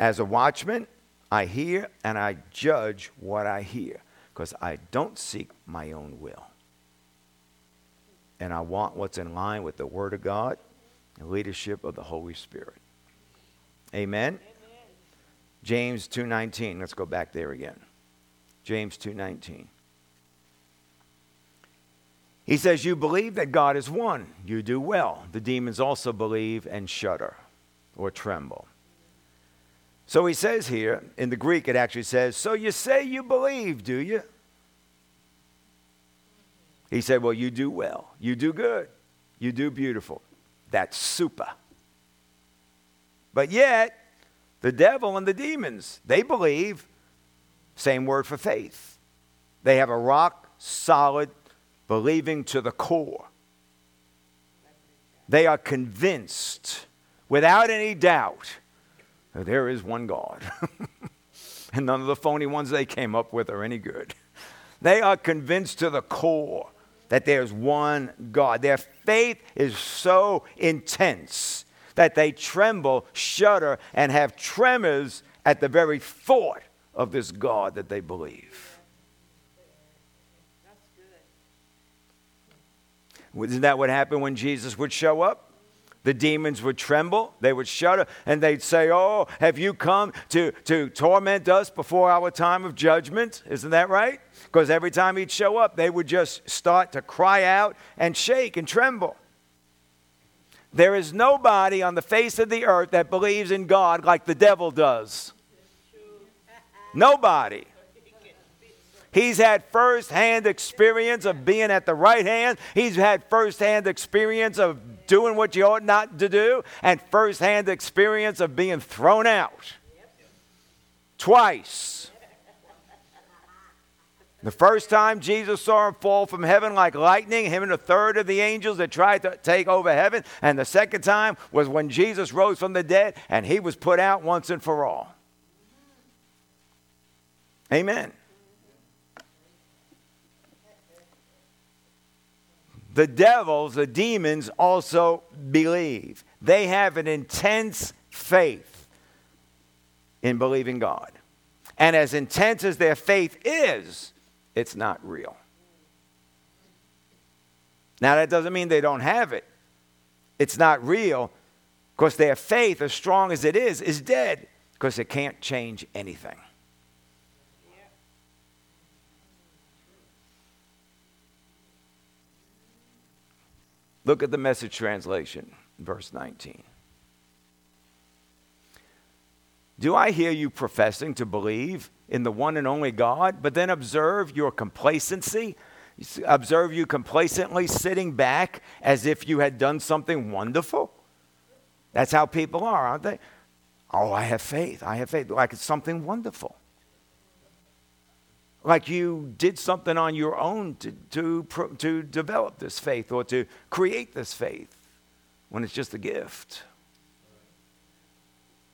As a watchman, I hear and I judge what I hear because I don't seek my own will. And I want what's in line with the Word of God and leadership of the Holy Spirit. Amen? Amen. James 2.19. Let's go back there again. James 2.19. He says, You believe that God is one. You do well. The demons also believe and shudder or tremble. So he says here, in the Greek, it actually says, So you say you believe, do you? He said, Well, you do well. You do good. You do beautiful. That's super. But yet, the devil and the demons, they believe, same word for faith. They have a rock solid believing to the core. They are convinced, without any doubt, that there is one God. and none of the phony ones they came up with are any good. They are convinced to the core that there's one God. Their faith is so intense that they tremble, shudder, and have tremors at the very thought of this God that they believe. Isn't that what happened when Jesus would show up? The demons would tremble, they would shudder, and they'd say, Oh, have you come to, to torment us before our time of judgment? Isn't that right? Because every time he'd show up, they would just start to cry out and shake and tremble. There is nobody on the face of the earth that believes in God like the devil does. Nobody. He's had first-hand experience of being at the right hand. He's had first-hand experience of doing what you ought not to do, and firsthand experience of being thrown out. Twice. The first time Jesus saw him fall from heaven like lightning, him and a third of the angels that tried to take over heaven. And the second time was when Jesus rose from the dead and he was put out once and for all. Amen. The devils, the demons, also believe. They have an intense faith in believing God. And as intense as their faith is, it's not real. Now, that doesn't mean they don't have it. It's not real because their faith, as strong as it is, is dead because it can't change anything. Look at the message translation, verse 19. Do I hear you professing to believe in the one and only God, but then observe your complacency? Observe you complacently sitting back as if you had done something wonderful? That's how people are, aren't they? Oh, I have faith. I have faith. Like it's something wonderful. Like you did something on your own to, to, to develop this faith or to create this faith when it's just a gift.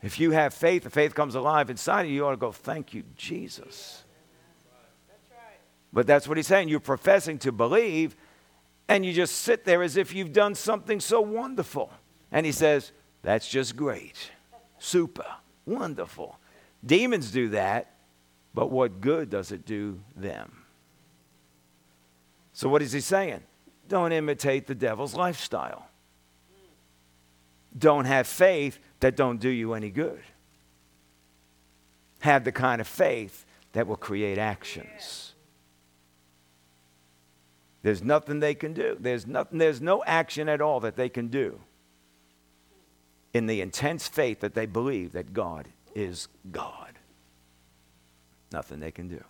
If you have faith, the faith comes alive inside of you, you ought to go, Thank you, Jesus. But that's what he's saying. You're professing to believe, and you just sit there as if you've done something so wonderful. And he says, That's just great. Super. Wonderful. Demons do that, but what good does it do them? So, what is he saying? Don't imitate the devil's lifestyle. Don't have faith that don't do you any good. Have the kind of faith that will create actions. There's nothing they can do. There's, nothing, there's no action at all that they can do in the intense faith that they believe that God is God. Nothing they can do.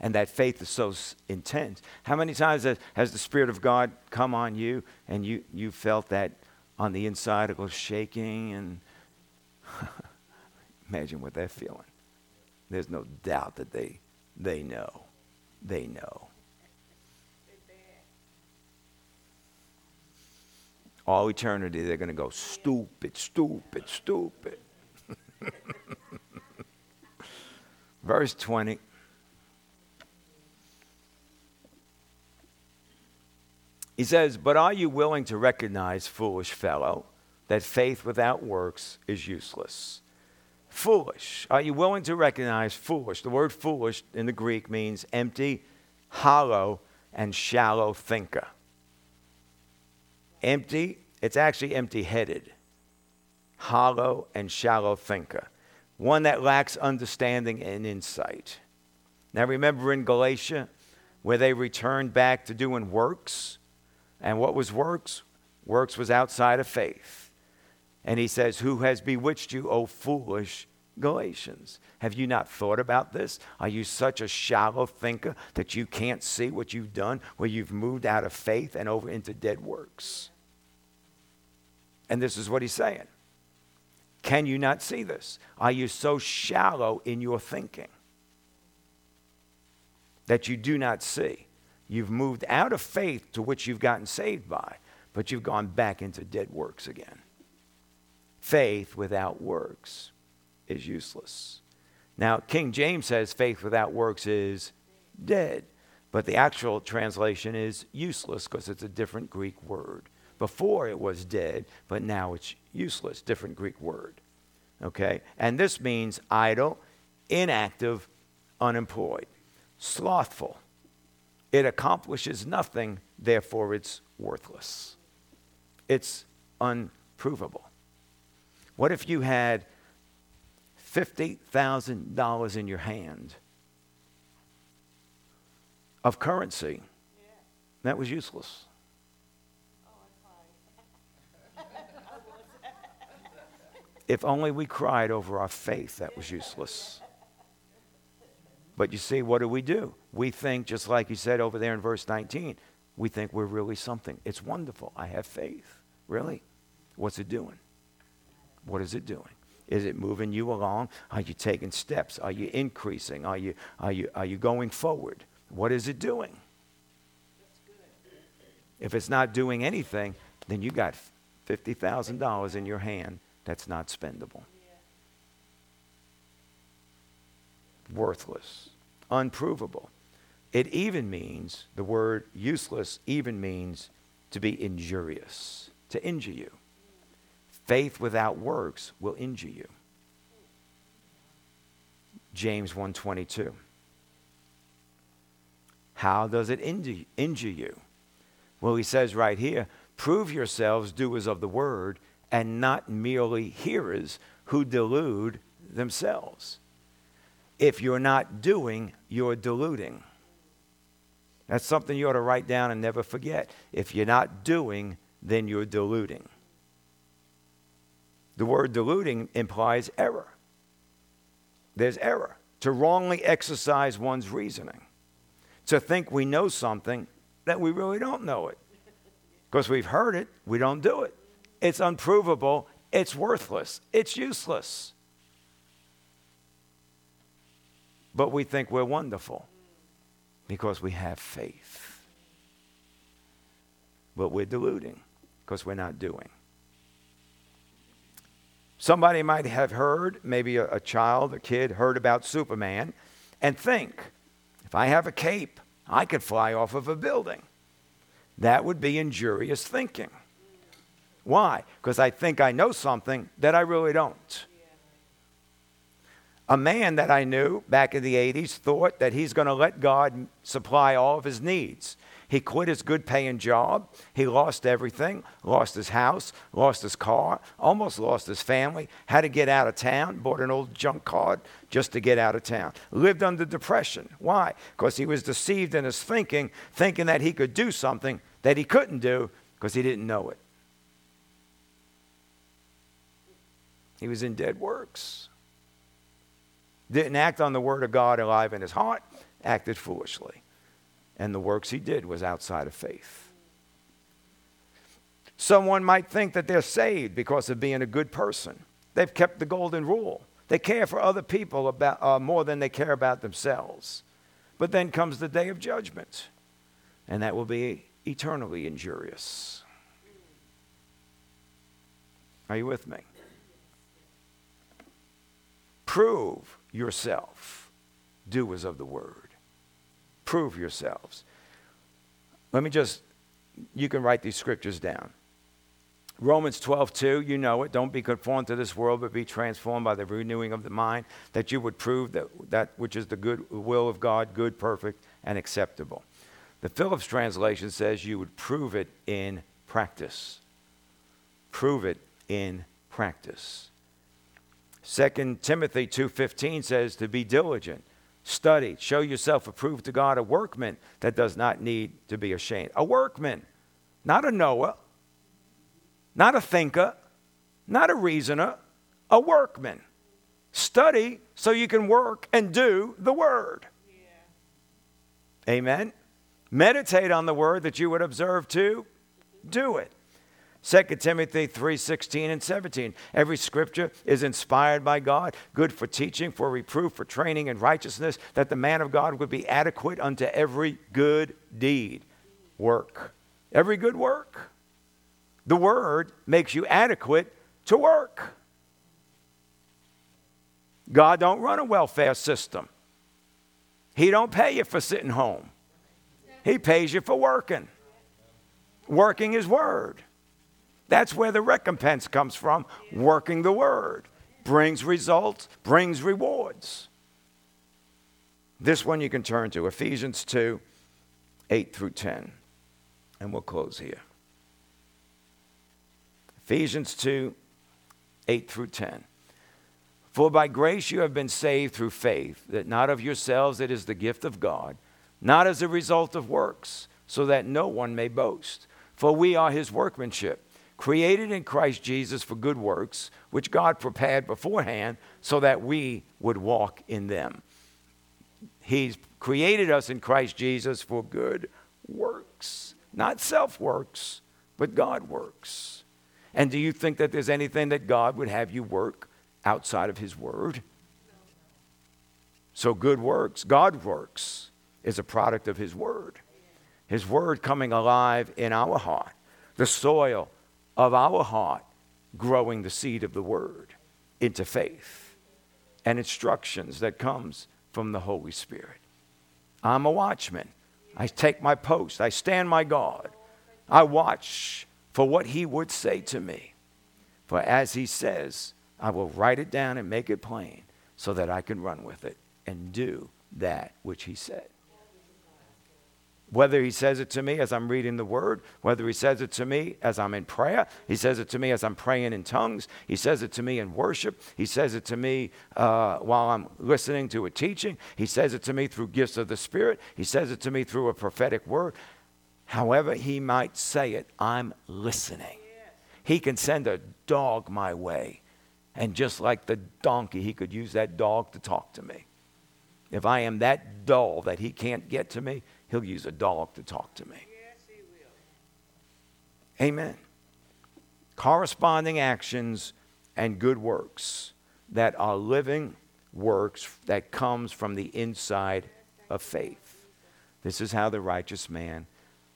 And that faith is so intense. How many times has, the Spirit of God come on you and you, you felt that on the inside it was shaking and imagine what they're feeling. There's no doubt that they, they know. They know. all eternity, they're going to go, stupid, stupid, stupid. Verse 20. He says, But are you willing to recognize, foolish fellow, that faith without works is useless? Foolish. Are you willing to recognize foolish? The word foolish in the Greek means empty, hollow, and shallow thinker empty, it's actually empty headed, hollow and shallow thinker, one that lacks understanding and insight. Now, remember in Galatia where they returned back to doing works? And what was works? Works was outside of faith. And he says, Who has bewitched you, O foolish Galatians? Have you not thought about this? Are you such a shallow thinker that you can't see what you've done where you've moved out of faith and over into dead works? And this is what he's saying. Can you not see this? Are you so shallow in your thinking that you do not see? You've moved out of faith to which you've gotten saved by, but you've gone back into dead works again. Faith without works is useless. Now, King James says faith without works is dead, but the actual translation is useless because it's a different Greek word. Before it was dead, but now it's useless. Different Greek word. Okay? And this means idle, inactive, unemployed, slothful. It accomplishes nothing, therefore it's worthless. It's unprovable. What if you had $50,000 in your hand of currency? That was useless. If only we cried over our faith, that was useless. But you see, what do we do? We think, just like you said over there in verse 19, we think we're really something. It's wonderful. I have faith. Really? What's it doing? What is it doing? Is it moving you along? Are you taking steps? Are you increasing? Are you, are you, are you going forward? What is it doing? If it's not doing anything, then you got $50,000 in your hand that's not spendable. Worthless, unprovable. It even means, the word useless even means to be injurious, to injure you. Faith without works will injure you. James 1:22. How does it injure you? Well, he says right here, prove yourselves doers of the word and not merely hearers who delude themselves. If you're not doing, you're deluding. That's something you ought to write down and never forget. If you're not doing, then you're deluding. The word deluding implies error. there's error. To wrongly exercise one's reasoning. To think we know something that we really don't know it. Because we've heard it, we don't do it. It's unprovable, it's worthless, it's useless. But we think we're wonderful because we have faith. But we're deluding because we're not doing. Somebody might have heard, maybe a, a, child, a kid, heard about Superman and think, if I have a cape, I could fly off of a building. That would be injurious thinking. Why? Because I think I know something that I really don't. A man that I knew back in the 80s thought that he's going to let God supply all of his needs. He quit his good paying job. He lost everything, lost his house, lost his car, almost lost his family, had to get out of town, bought an old junk car just to get out of town. Lived under depression. Why? Because he was deceived in his thinking, thinking that he could do something that he couldn't do because he didn't know it. He was in dead works. Didn't act on the word of God alive in his heart, acted foolishly and the works he did was outside of faith. Someone might think that they're saved because of being a good person. They've kept the golden rule. They care for other people about, uh, more than they care about themselves. But then comes the day of judgment, and that will be eternally injurious. Are you with me? Prove yourself doers of the word prove yourselves. Let me just, you can write these scriptures down. Romans 12, 2, you know it. Don't be conformed to this world, but be transformed by the renewing of the mind, that you would prove that, that which is the good will of God, good, perfect, and acceptable. The Phillips translation says you would prove it in practice. Prove it in practice. 2 Timothy 2:15 says to be diligent Study. Show yourself approved to God, a workman that does not need to be ashamed. A workman, not a knower, not a thinker, not a reasoner, a workman. Study so you can work and do the word. Yeah. Amen. Meditate on the word that you would observe to do it. 2 Timothy 3:16 and 17. Every scripture is inspired by God, good for teaching, for reproof, for training in righteousness, that the man of God would be adequate unto every good deed. Work. Every good work. The word makes you adequate to work. God don't run a welfare system. He don't pay you for sitting home. He pays you for working. Working his word. That's where the recompense comes from. Working the word brings results, brings rewards. This one you can turn to Ephesians 2 8 through 10. And we'll close here. Ephesians 2 8 through 10. For by grace you have been saved through faith, that not of yourselves, it is the gift of God, not as a result of works, so that no one may boast. For we are his workmanship created in Christ Jesus for good works, which God prepared beforehand so that we would walk in them. He's created us in Christ Jesus for good works, not self works, but God works. And do you think that there's anything that God would have you work outside of His Word? So, good works, God works, is a product of His Word. His Word coming alive in our heart, the soil of our heart growing the seed of the word into faith and instructions that comes from the Holy Spirit. I'm a watchman. I take my post. I stand my guard. I watch for what he would say to me. For as he says, I will write it down and make it plain so that I can run with it and do that which he said. Whether he says it to me as I'm reading the word, whether he says it to me as I'm in prayer, he says it to me as I'm praying in tongues, he says it to me in worship, he says it to me uh, while I'm listening to a teaching, he says it to me through gifts of the Spirit, he says it to me through a prophetic word. However, he might say it, I'm listening. He can send a dog my way, And just like the donkey, he could use that dog to talk to me. If I am that dull that he can't get to me, he'll use a dog to talk to me. Amen. Corresponding actions and good works that are living works that comes from the inside of faith. This is how the righteous man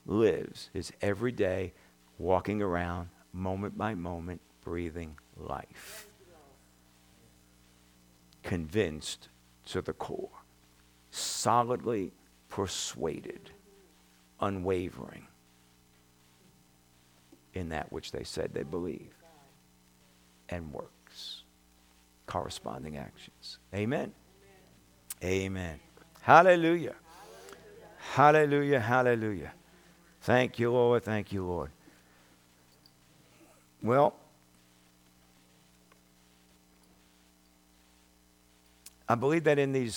lives his everyday walking around moment by moment breathing life convinced to the core solidly persuaded unwavering in that which they said they believe and works corresponding actions. Amen. Amen. Hallelujah. Hallelujah. Hallelujah. Thank you, Lord. Thank you, Lord. Well, I believe that in these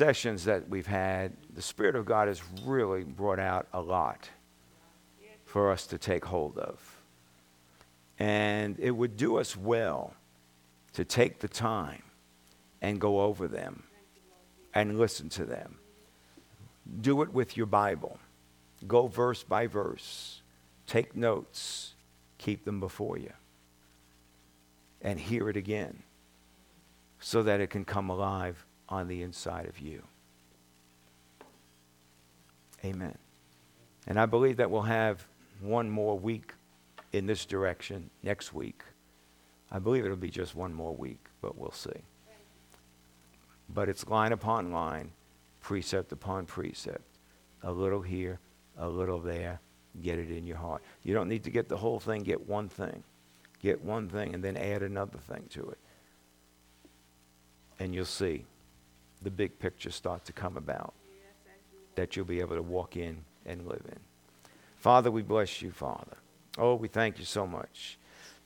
sessions that we've had, the Spirit of God has really brought out a lot for us to take hold of. And it would do us well to take the time and go over them and listen to them. Do it with your Bible. Go verse by verse. Take notes. Keep them before you. And hear it again so that it can come alive on the inside of you. Amen. And I believe that we'll have one more week in this direction next week. I believe it'll be just one more week, but we'll see. But it's line upon line, precept upon precept. A little here, a little there. Get it in your heart. You don't need to get the whole thing, get one thing. Get one thing and then add another thing to it. And you'll see the big picture start to come about that you'll be able to walk in and live in. Father, we bless you, Father. Oh, we thank you so much.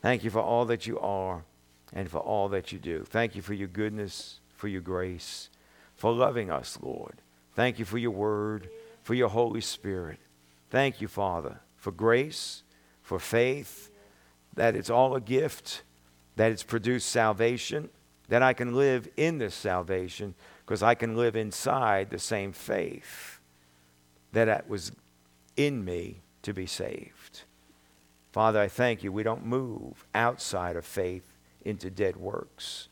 Thank you for all that you are and for all that you do. Thank you for your goodness, for your grace, for loving us, Lord. Thank you for your word, for your Holy Spirit. Thank you, Father, for grace, for faith, that it's all a gift, that it's produced salvation, that I can live in this salvation because I can live inside the same faith that was in me to be saved. Father, I thank you. We don't move outside of faith into dead works,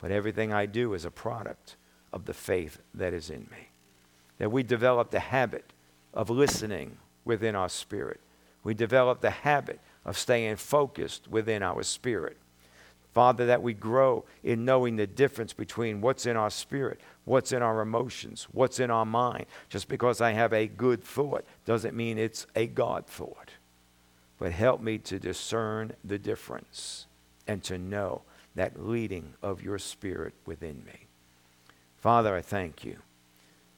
but everything I do is a product of the faith that is in me. That we develop the habit of listening within our spirit. We develop the habit of staying focused within our spirit. Father, that we grow in knowing the difference between what's in our spirit, what's in our emotions, what's in our mind. Just because I have a good thought doesn't mean it's a God thought but help me to discern the difference and to know that leading of your spirit within me. Father, I thank you.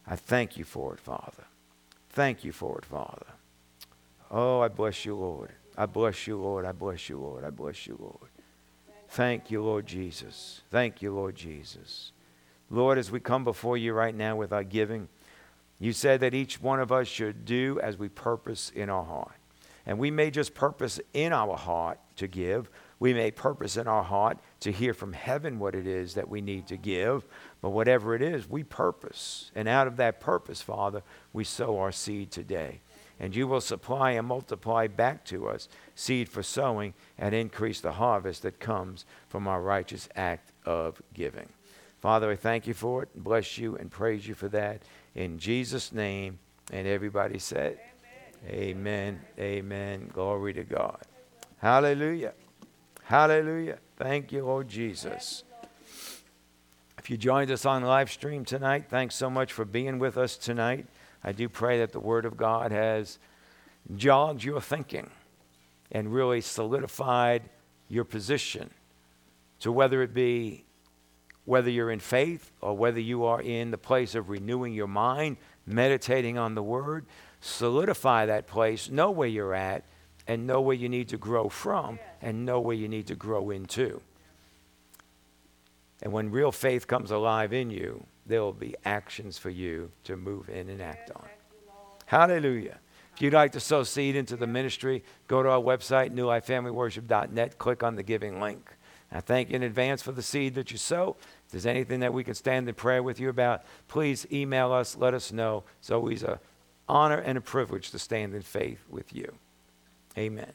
I thank you for it, Father. Thank you for it, Father. Oh, I bless you, Lord. I bless you, Lord. I bless you, Lord. I bless you, Lord. Thank you, Lord Jesus. Thank you, Lord Jesus. Lord, as we come before you right now with our giving, you said that each one of us should do as we purpose in our heart. And we may just purpose in our heart to give. We may purpose in our heart to hear from heaven what it is that we need to give. But whatever it is, we purpose. And out of that purpose, Father, we sow our seed today. And you will supply and multiply back to us seed for sowing and increase the harvest that comes from our righteous act of giving. Father, I thank you for it, and bless you, and praise you for that. In Jesus' name, and everybody said, Amen. Amen. Glory to God. Hallelujah. Hallelujah. Thank you, Lord Jesus. If you joined us on live stream tonight, thanks so much for being with us tonight. I do pray that the Word of God has jogged your thinking and really solidified your position to whether it be whether you're in faith or whether you are in the place of renewing your mind, meditating on the Word, solidify that place, know where you're at, and know where you need to grow from, and know where you need to grow into. And when real faith comes alive in you, there will be actions for you to move in and act on. Hallelujah. If you'd like to sow seed into the ministry, go to our website, newlifefamilyworship.net, click on the giving link. I thank you in advance for the seed that you sow. If there's anything that we can stand in prayer with you about, please email us, let us know. It's always an honor and a privilege to stand in faith with you. Amen.